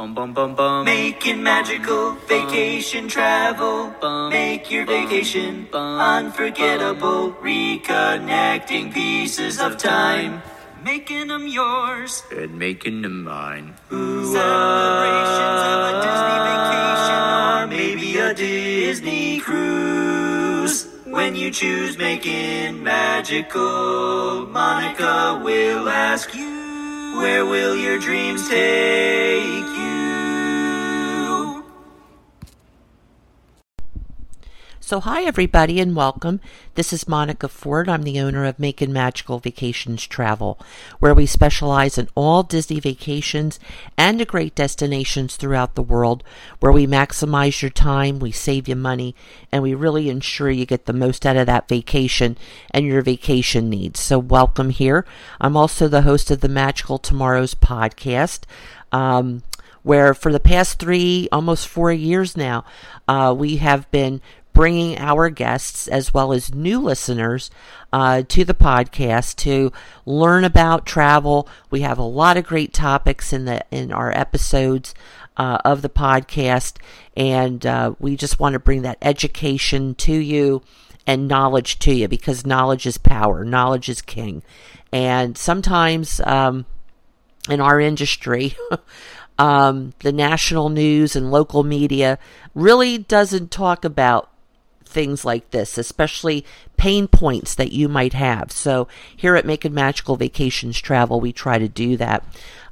Bum bum bum bum. Making magical vacation travel. Bum, Make your bum, vacation bum, unforgettable. Reconnecting pieces of time. Making them yours. And making them mine. Ooh, Celebrations of a Disney vacation or maybe a Disney cruise. When you choose making magical, Monica will ask you, where will your dreams take you? So, hi everybody, and welcome. This is Monica Ford. I'm the owner of Making Magical Vacations Travel, where we specialize in all Disney vacations and great destinations throughout the world, where we maximize your time, we save you money, and we really ensure you get the most out of that vacation and your vacation needs. So, welcome here. I'm also the host of the Magical Tomorrows podcast. Um, where for the past three, almost four years now, uh, we have been bringing our guests as well as new listeners uh, to the podcast to learn about travel. We have a lot of great topics in the in our episodes uh, of the podcast, and uh, we just want to bring that education to you and knowledge to you because knowledge is power, knowledge is king, and sometimes um, in our industry. Um, the national news and local media really doesn't talk about things like this, especially pain points that you might have. So here at Making Magical Vacations Travel, we try to do that.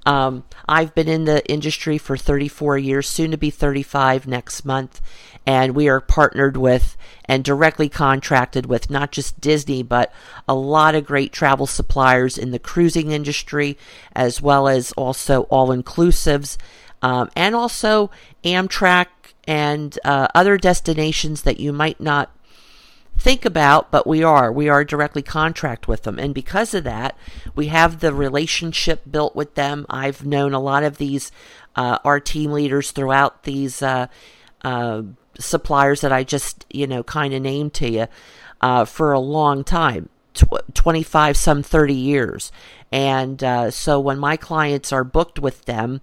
Um, I've been in the industry for 34 years, soon to be 35 next month, and we are partnered with and directly contracted with not just Disney, but a lot of great travel suppliers in the cruising industry, as well as also all inclusives, um, and also Amtrak and uh, other destinations that you might not think about, but we are. We are directly contract with them. And because of that, we have the relationship built with them. I've known a lot of these, uh, our team leaders throughout these uh, uh, suppliers that I just, you know, kind of named to you uh, for a long time. 25 some 30 years and uh, so when my clients are booked with them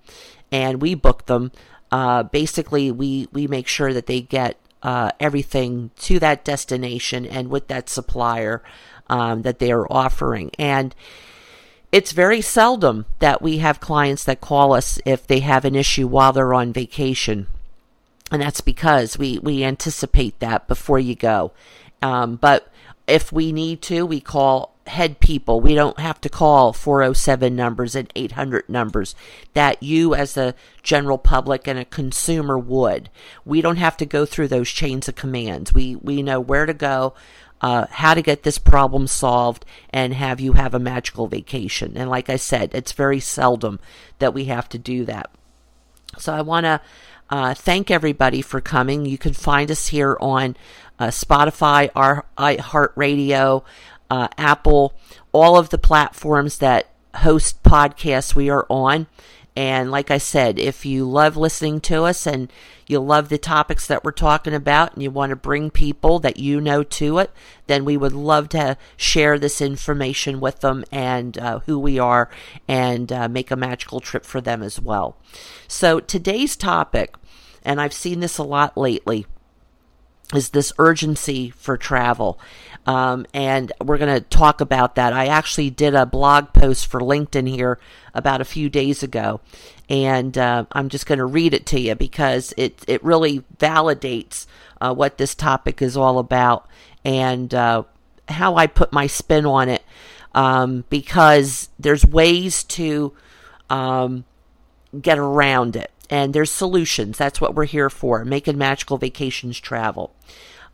and we book them uh, basically we we make sure that they get uh, everything to that destination and with that supplier um, that they are offering. And it's very seldom that we have clients that call us if they have an issue while they're on vacation. And that's because we, we anticipate that before you go. Um, but if we need to, we call head people. We don't have to call 407 numbers and 800 numbers that you, as a general public and a consumer, would. We don't have to go through those chains of commands. We we know where to go. Uh, how to get this problem solved and have you have a magical vacation. And like I said, it's very seldom that we have to do that. So I want to uh, thank everybody for coming. You can find us here on uh, Spotify, our iHeartRadio, uh, Apple, all of the platforms that host podcasts we are on. And like I said, if you love listening to us and you love the topics that we're talking about and you want to bring people that you know to it, then we would love to share this information with them and uh, who we are and uh, make a magical trip for them as well. So today's topic, and I've seen this a lot lately, is this urgency for travel. Um, and we're going to talk about that. I actually did a blog post for LinkedIn here about a few days ago, and uh, I'm just going to read it to you because it it really validates uh, what this topic is all about and uh, how I put my spin on it. Um, because there's ways to um, get around it, and there's solutions. That's what we're here for, making magical vacations travel.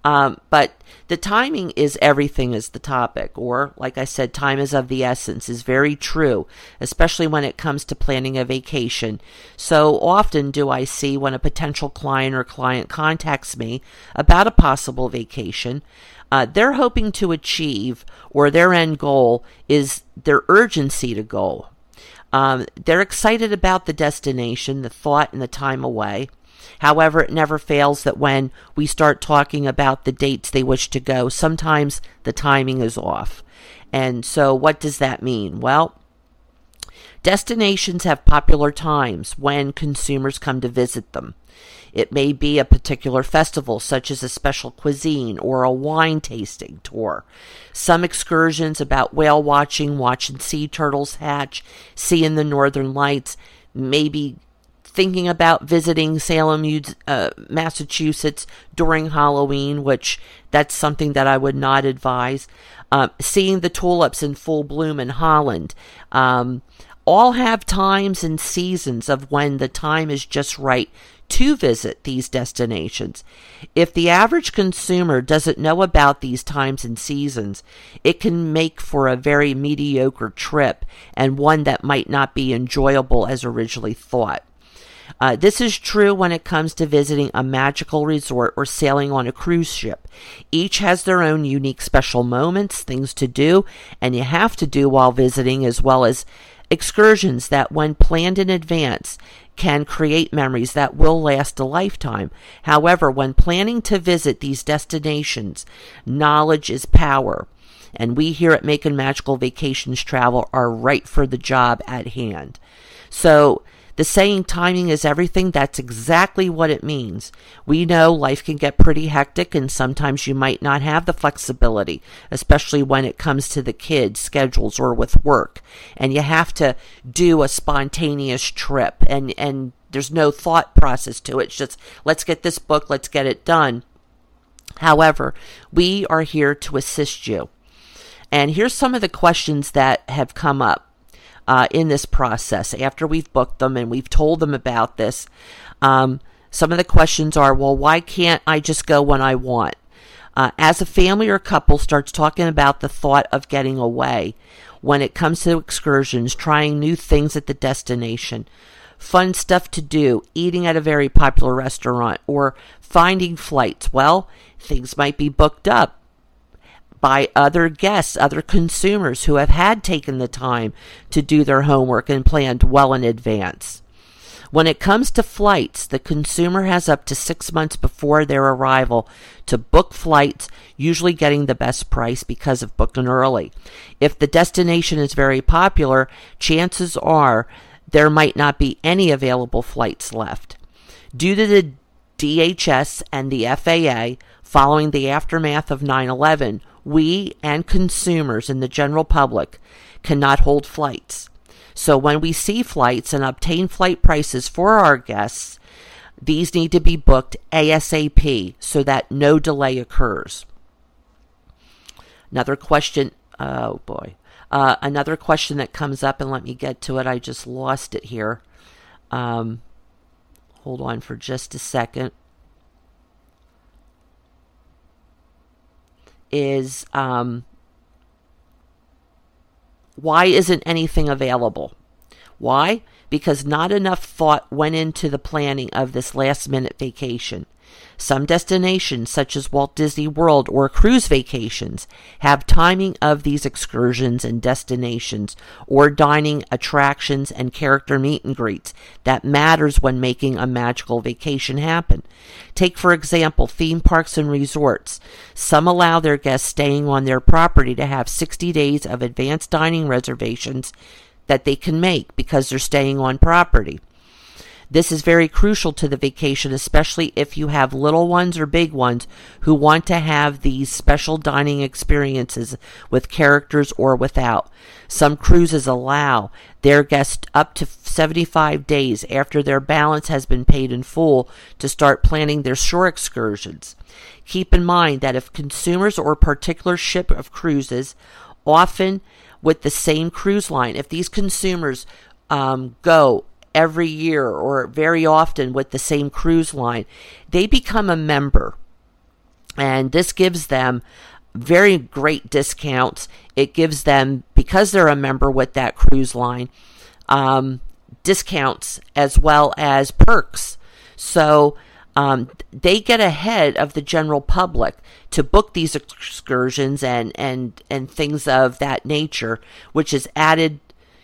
Um, but the timing is everything is the topic, or like I said, time is of the essence is very true, especially when it comes to planning a vacation. So often do I see when a potential client or client contacts me about a possible vacation, uh, they're hoping to achieve or their end goal is their urgency to go. Um, they're excited about the destination, the thought, and the time away. However, it never fails that when we start talking about the dates they wish to go, sometimes the timing is off. And so, what does that mean? Well, Destinations have popular times when consumers come to visit them. It may be a particular festival, such as a special cuisine or a wine tasting tour. Some excursions about whale watching, watching sea turtles hatch, seeing the northern lights, maybe thinking about visiting Salem, uh, Massachusetts during Halloween, which that's something that I would not advise. Uh, seeing the tulips in full bloom in Holland. Um, all have times and seasons of when the time is just right to visit these destinations. If the average consumer doesn't know about these times and seasons, it can make for a very mediocre trip and one that might not be enjoyable as originally thought. Uh, this is true when it comes to visiting a magical resort or sailing on a cruise ship. Each has their own unique special moments, things to do, and you have to do while visiting, as well as excursions that, when planned in advance, can create memories that will last a lifetime. However, when planning to visit these destinations, knowledge is power. And we here at Making Magical Vacations Travel are right for the job at hand. So, the saying timing is everything, that's exactly what it means. We know life can get pretty hectic and sometimes you might not have the flexibility, especially when it comes to the kids' schedules or with work. And you have to do a spontaneous trip and, and there's no thought process to it. It's just let's get this book, let's get it done. However, we are here to assist you. And here's some of the questions that have come up uh, in this process after we've booked them and we've told them about this. Um, some of the questions are, well, why can't I just go when I want? Uh, as a family or couple starts talking about the thought of getting away when it comes to excursions, trying new things at the destination, fun stuff to do, eating at a very popular restaurant, or finding flights, well, things might be booked up by other guests, other consumers who have had taken the time to do their homework and planned well in advance. When it comes to flights, the consumer has up to six months before their arrival to book flights, usually getting the best price because of booking early. If the destination is very popular, chances are there might not be any available flights left. Due to the DHS and the FAA, following the aftermath of 9 11, we and consumers in the general public cannot hold flights. So when we see flights and obtain flight prices for our guests, these need to be booked ASAP so that no delay occurs. Another question, oh boy. Uh, another question that comes up, and let me get to it. I just lost it here. Um, hold on for just a second. Is um, why isn't anything available? Why? Because not enough thought went into the planning of this last minute vacation. Some destinations, such as Walt Disney World or cruise vacations, have timing of these excursions and destinations or dining attractions and character meet and greets that matters when making a magical vacation happen. Take, for example, theme parks and resorts. Some allow their guests staying on their property to have 60 days of advanced dining reservations that they can make because they're staying on property. This is very crucial to the vacation, especially if you have little ones or big ones who want to have these special dining experiences with characters or without. Some cruises allow their guests up to 75 days after their balance has been paid in full to start planning their shore excursions. Keep in mind that if consumers or particular ship of cruises, often with the same cruise line, if these consumers um, go every year or very often with the same cruise line, they become a member. And this gives them very great discounts. It gives them, because they're a member with that cruise line, um, discounts as well as perks. So um, they get ahead of the general public to book these excursions and, and, and things of that nature, which is added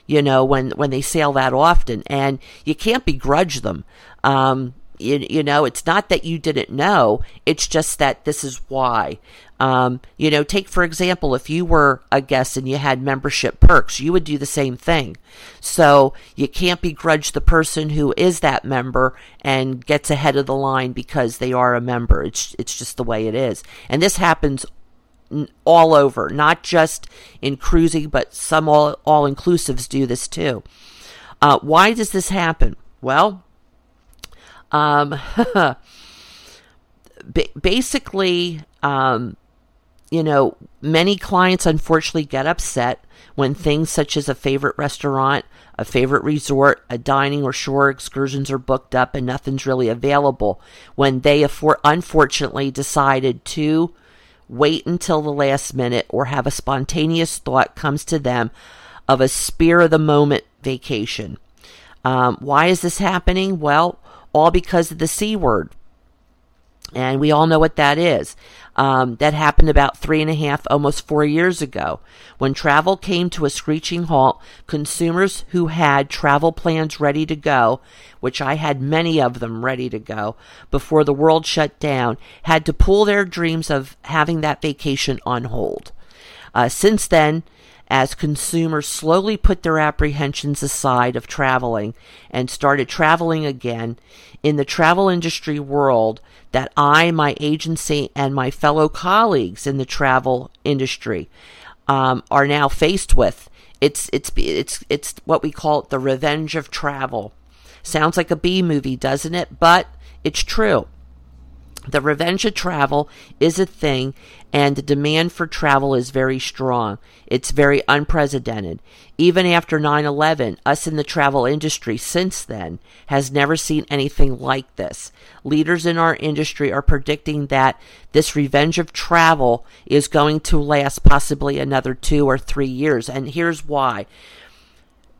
you know, when, when they sail that often. And you can't begrudge them. Um, You, you know, it's not that you didn't know, it's just that this is why. Um, you know, take for example, if you were a guest and you had membership perks, you would do the same thing. So you can't begrudge the person who is that member and gets ahead of the line because they are a member. It's it's just the way it is, and this happens all over, not just in cruising, but some all all inclusives do this too. Uh, why does this happen? Well, um, basically, um, you know, many clients unfortunately get upset when things such as a favorite restaurant, a favorite resort, a dining or shore excursions are booked up and nothing's really available. When they unfortunately decided to wait until the last minute or have a spontaneous thought comes to them of a spear of the moment vacation. Um, why is this happening? Well, all because of the C word. And we all know what that is. Um, that happened about three and a half, almost four years ago. When travel came to a screeching halt, consumers who had travel plans ready to go, which I had many of them ready to go before the world shut down, had to pull their dreams of having that vacation on hold. Uh, since then, as consumers slowly put their apprehensions aside of traveling and started traveling again in the travel industry world that I, my agency, and my fellow colleagues in the travel industry um, are now faced with. It's it's it's it's what we call the revenge of travel. Sounds like a B movie, doesn't it? But it's true. The revenge of travel is a thing, and the demand for travel is very strong. It's very unprecedented. Even after 9 11, us in the travel industry since then has never seen anything like this. Leaders in our industry are predicting that this revenge of travel is going to last possibly another two or three years. And here's why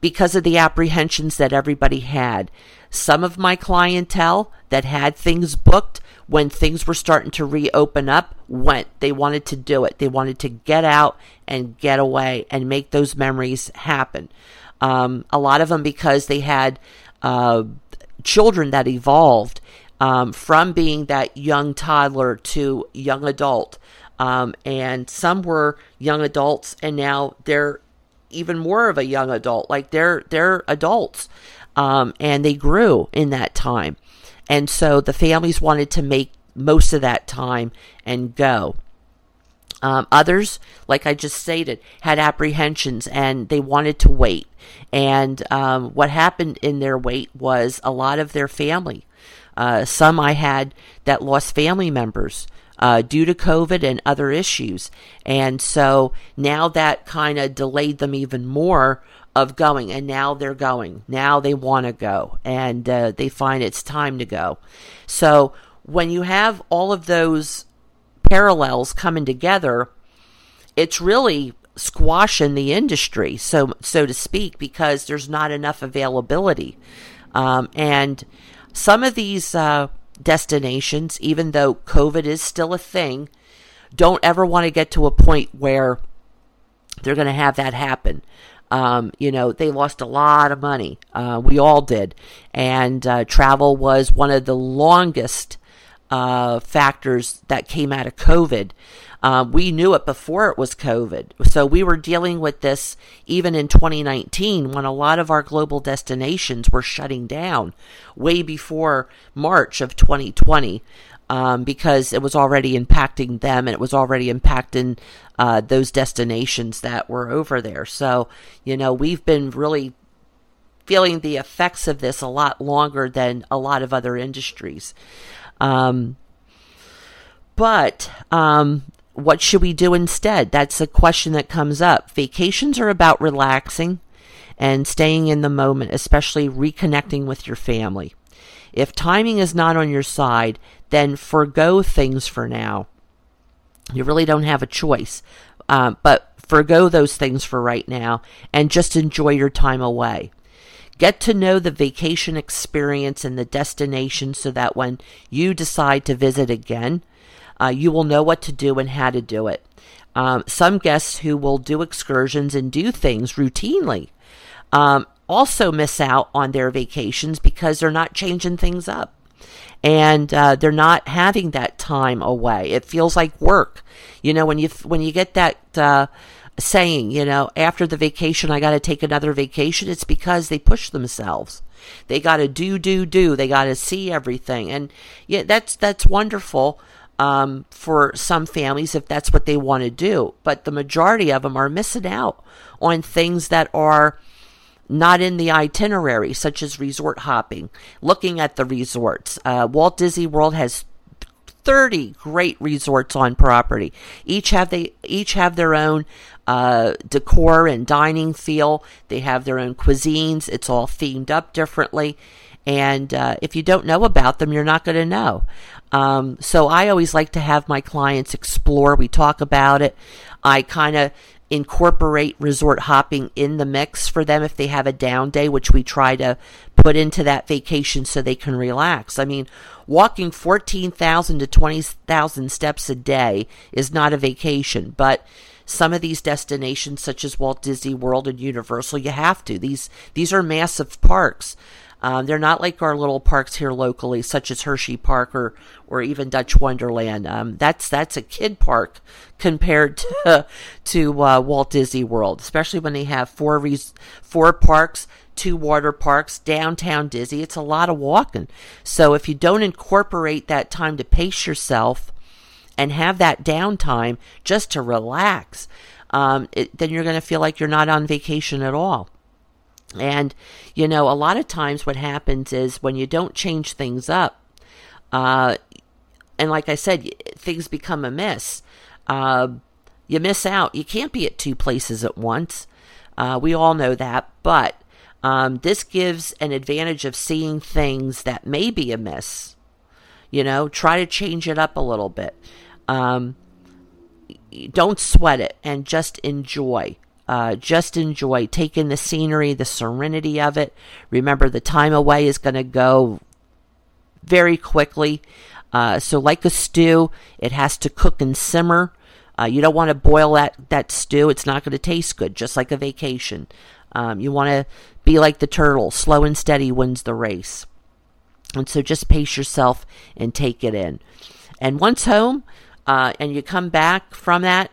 because of the apprehensions that everybody had. Some of my clientele that had things booked when things were starting to reopen up went. They wanted to do it. They wanted to get out and get away and make those memories happen. Um, a lot of them because they had uh, children that evolved um, from being that young toddler to young adult. Um, and some were young adults, and now they're even more of a young adult. Like they're they're adults, um, and they grew in that time. And so the families wanted to make most of that time and go. Um, others, like I just stated, had apprehensions and they wanted to wait. And um, what happened in their wait was a lot of their family. Uh, some I had that lost family members uh, due to COVID and other issues. And so now that kind of delayed them even more of going and now they're going. Now they want to go and uh, they find it's time to go. So when you have all of those parallels coming together it's really squashing the industry so so to speak because there's not enough availability. Um, and some of these uh, destinations even though covid is still a thing don't ever want to get to a point where they're going to have that happen um, you know, they lost a lot of money. Uh, we all did. And uh, travel was one of the longest uh, factors that came out of COVID. Um, we knew it before it was COVID. So we were dealing with this even in 2019 when a lot of our global destinations were shutting down way before March of 2020 um, because it was already impacting them and it was already impacting uh, those destinations that were over there. So, you know, we've been really feeling the effects of this a lot longer than a lot of other industries. Um, but um, what should we do instead? That's a question that comes up. Vacations are about relaxing and staying in the moment, especially reconnecting with your family. If timing is not on your side, then forego things for now. You really don't have a choice. Um, but forego those things for right now and just enjoy your time away. Get to know the vacation experience and the destination so that when you decide to visit again, uh, you will know what to do and how to do it. Um, some guests who will do excursions and do things routinely um, also miss out on their vacations because they're not changing things up. and uh, they're not having that time away. It feels like work. You know, when you when you get that uh, saying, you know, after the vacation, I got to take another vacation. It's because they push themselves. They got to do, do, do. They got to see everything, and yeah, that's that's wonderful um, for some families if that's what they want to do. But the majority of them are missing out on things that are not in the itinerary, such as resort hopping, looking at the resorts. Uh, Walt Disney World has 30 great resorts on property. Each have they each have their own uh, decor and dining feel. They have their own cuisines. It's all themed up differently. And uh, if you don't know about them, you're not going to know. Um, so I always like to have my clients explore. We talk about it. I kind of incorporate resort hopping in the mix for them if they have a down day, which we try to put into that vacation so they can relax. I mean, walking 14,000 to 20,000 steps a day is not a vacation, but some of these destinations such as Walt Disney World and Universal you have to these these are massive parks um, they're not like our little parks here locally, such as Hershey Park or, or even Dutch Wonderland. Um, that's that's a kid park compared to to uh, Walt Disney World, especially when they have four res- four parks, two water parks, downtown Disney. It's a lot of walking. So if you don't incorporate that time to pace yourself and have that downtime just to relax, um, it, then you're going to feel like you're not on vacation at all. And, you know, a lot of times what happens is when you don't change things up, uh, and like I said, things become a mess. Uh, you miss out. You can't be at two places at once. Uh, we all know that. But um, this gives an advantage of seeing things that may be amiss. You know, try to change it up a little bit. Um, don't sweat it and just enjoy. Uh, just enjoy taking the scenery, the serenity of it. Remember, the time away is going to go very quickly. Uh, so, like a stew, it has to cook and simmer. Uh, you don't want to boil that, that stew, it's not going to taste good, just like a vacation. Um, you want to be like the turtle, slow and steady wins the race. And so, just pace yourself and take it in. And once home, uh, and you come back from that,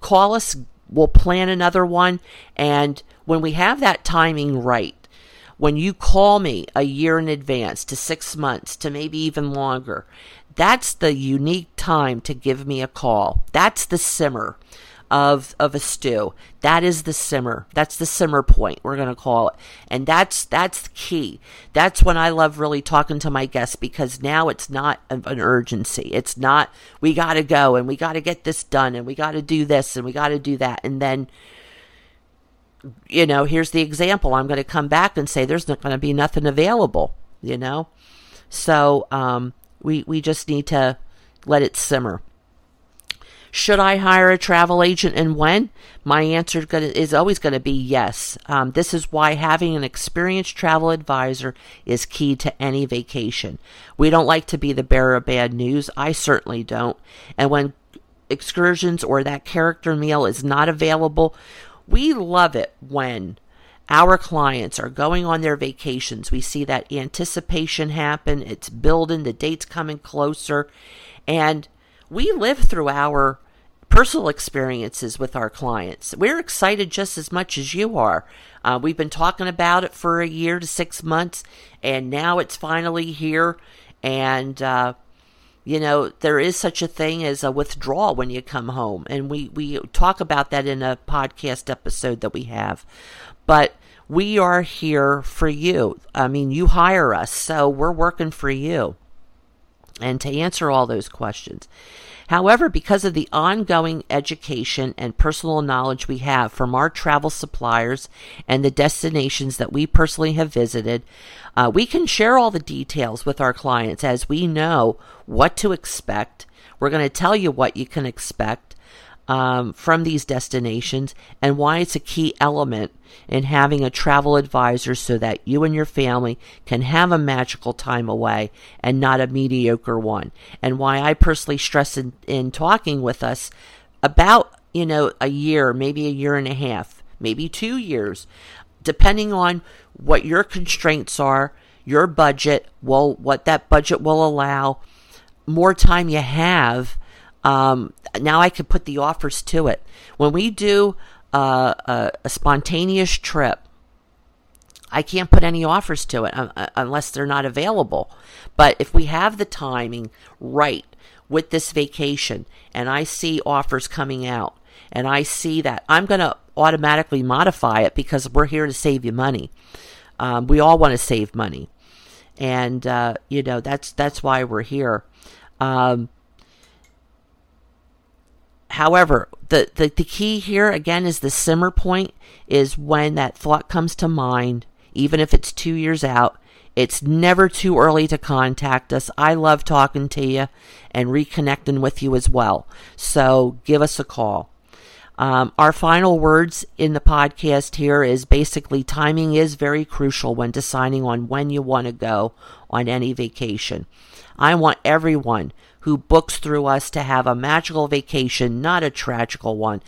call us, we'll plan another one. And when we have that timing right, when you call me a year in advance to six months to maybe even longer, that's the unique time to give me a call. That's the simmer of of a stew. That is the simmer. That's the simmer point we're going to call it. And that's that's the key. That's when I love really talking to my guests because now it's not an urgency. It's not we got to go and we got to get this done and we got to do this and we got to do that and then you know, here's the example. I'm going to come back and say there's not going to be nothing available, you know? So, um, we, we just need to let it simmer. Should I hire a travel agent and when? My answer is always going to be yes. Um, this is why having an experienced travel advisor is key to any vacation. We don't like to be the bearer of bad news. I certainly don't. And when excursions or that character meal is not available, we love it when our clients are going on their vacations. We see that anticipation happen. It's building, the date's coming closer. And we live through our personal experiences with our clients. We're excited just as much as you are. Uh, we've been talking about it for a year to six months, and now it's finally here. And, uh, you know, there is such a thing as a withdrawal when you come home. And we, we talk about that in a podcast episode that we have. But we are here for you. I mean, you hire us, so we're working for you and to answer all those questions. However, because of the ongoing education and personal knowledge we have from our travel suppliers and the destinations that we personally have visited, uh, we can share all the details with our clients as we know what to expect. We're going to tell you what you can expect um, from these destinations and why it's a key element in having a travel advisor so that you and your family can have a magical time away and not a mediocre one. And why I personally stress in, in talking with us about, you know, a year, maybe a year and a half, maybe two years, depending on what your constraints are your budget well, what that budget will allow, more time you have, um, now I can put the offers to it. When we do uh, a, a, spontaneous trip, I can't put any offers to it uh, unless they're not available. But if we have the timing right with this vacation and I see offers coming out and I see that, I'm going to automatically modify it because we're here to save you money. Um, we all want to save money. And, uh, you know, that's, that's why we're here. Um, however, the, the, the key here again is the simmer point is when that thought comes to mind, even if it's two years out. It's never too early to contact us. I love talking to you and reconnecting with you as well. So give us a call. Um, our final words in the podcast here is basically timing is very crucial when deciding on when you want to go on any vacation. I want everyone who books through us to have a magical vacation, not a tragical one.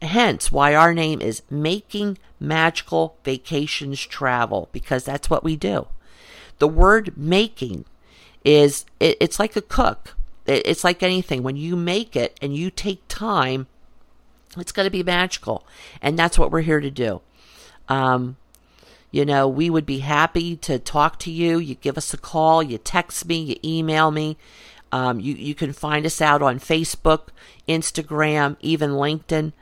Hence, why our name is Making Magical Vacations Travel, because that's what we do. The word making is, it, it's like a cook. It, it's like anything. When you make it and you take time, it's going to be magical. And that's what we're here to do. Um, you know, we would be happy to talk to you. You give us a call, you text me, you email me. Um, you, you can find us out on Facebook, Instagram, even LinkedIn.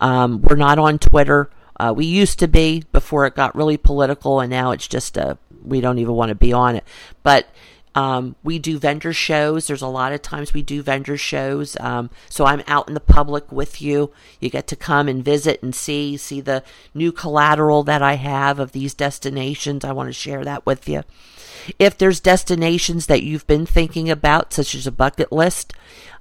Um, we're not on Twitter. Uh, we used to be before it got really political, and now it's just a we don't even want to be on it. But um, we do vendor shows. There's a lot of times we do vendor shows. Um, so I'm out in the public with you. You get to come and visit and see, see the new collateral that I have of these destinations. I want to share that with you. If there's destinations that you've been thinking about, such as a bucket list,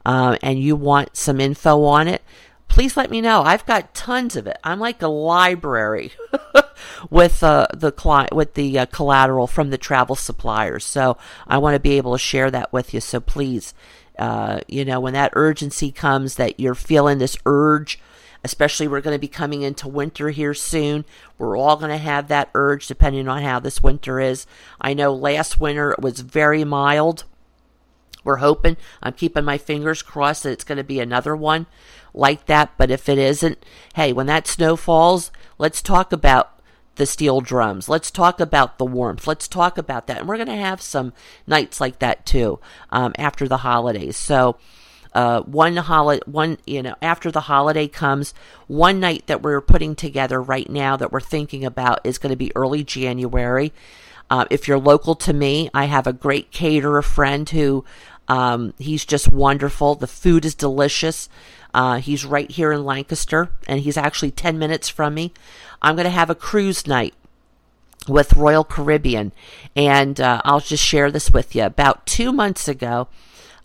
uh, and you want some info on it, please let me know. I've got tons of it. I'm like a library with uh, the client with the uh, collateral from the travel suppliers. So I want to be able to share that with you. So please, uh, you know, when that urgency comes, that you're feeling this urge. Especially, we're going to be coming into winter here soon. We're all going to have that urge depending on how this winter is. I know last winter it was very mild. We're hoping, I'm keeping my fingers crossed that it's going to be another one like that. But if it isn't, hey, when that snow falls, let's talk about the steel drums. Let's talk about the warmth. Let's talk about that. And we're going to have some nights like that too um, after the holidays. So, uh, one holiday, one, you know, after the holiday comes, one night that we're putting together right now that we're thinking about is going to be early January. Uh, if you're local to me, I have a great caterer friend who um, he's just wonderful. The food is delicious. Uh, he's right here in Lancaster, and he's actually 10 minutes from me. I'm going to have a cruise night with Royal Caribbean, and uh, I'll just share this with you. About two months ago,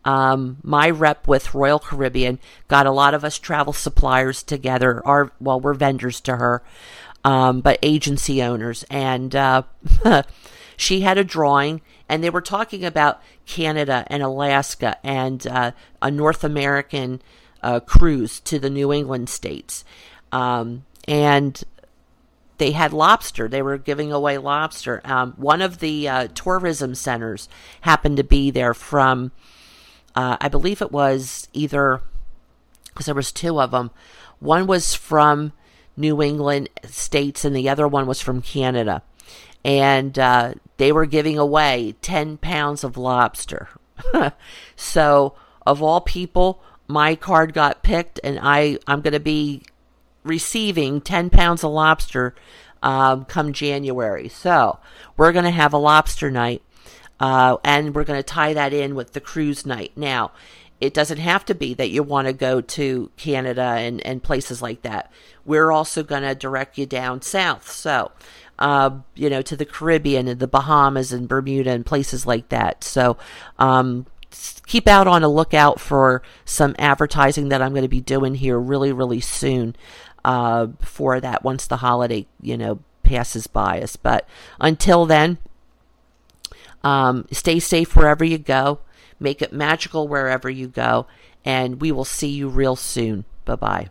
um, my rep with Royal Caribbean got a lot of us travel suppliers together. Our well, we're vendors to her, um, but agency owners, and uh, she had a drawing, and they were talking about Canada and Alaska and uh, a North American uh, cruise to the New England states. Um, and they had lobster. They were giving away lobster. Um, one of the uh, tourism centers happened to be there from, uh, I believe it was either, because there was two of them. One was from New England states, and the other one was from Canada. And uh, they were giving away 10 pounds of lobster. so, of all people, my card got picked, and I I'm going to be receiving 10 pounds of lobster um, come January. So we're going to have a lobster night, uh, and we're going to tie that in with the cruise night. Now, it doesn't have to be that you want to go to Canada and, and places like that. We're also going to direct you down south. So, uh, you know, to the Caribbean and the Bahamas and Bermuda and places like that. So, um, keep out on a lookout for some advertising that I'm going to be doing here really, really soon uh, that once the holiday, you know, passes by us. But until then, um, stay safe wherever you go. Make it magical wherever you go. And we will see you real soon. Bye bye.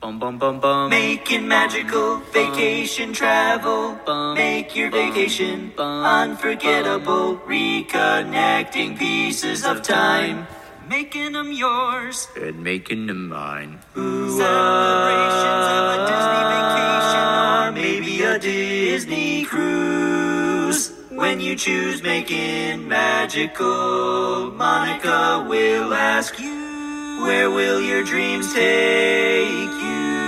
Bum bum bum bum. Making magical vacation travel. Bum, Make your vacation bum, unforgettable. Reconnecting pieces of time. Making them yours. and making them mine. Ooh, Celebrations of a Disney vacation or maybe a Disney cruise. When you choose making magical, Monica will ask you, where will your dreams take you?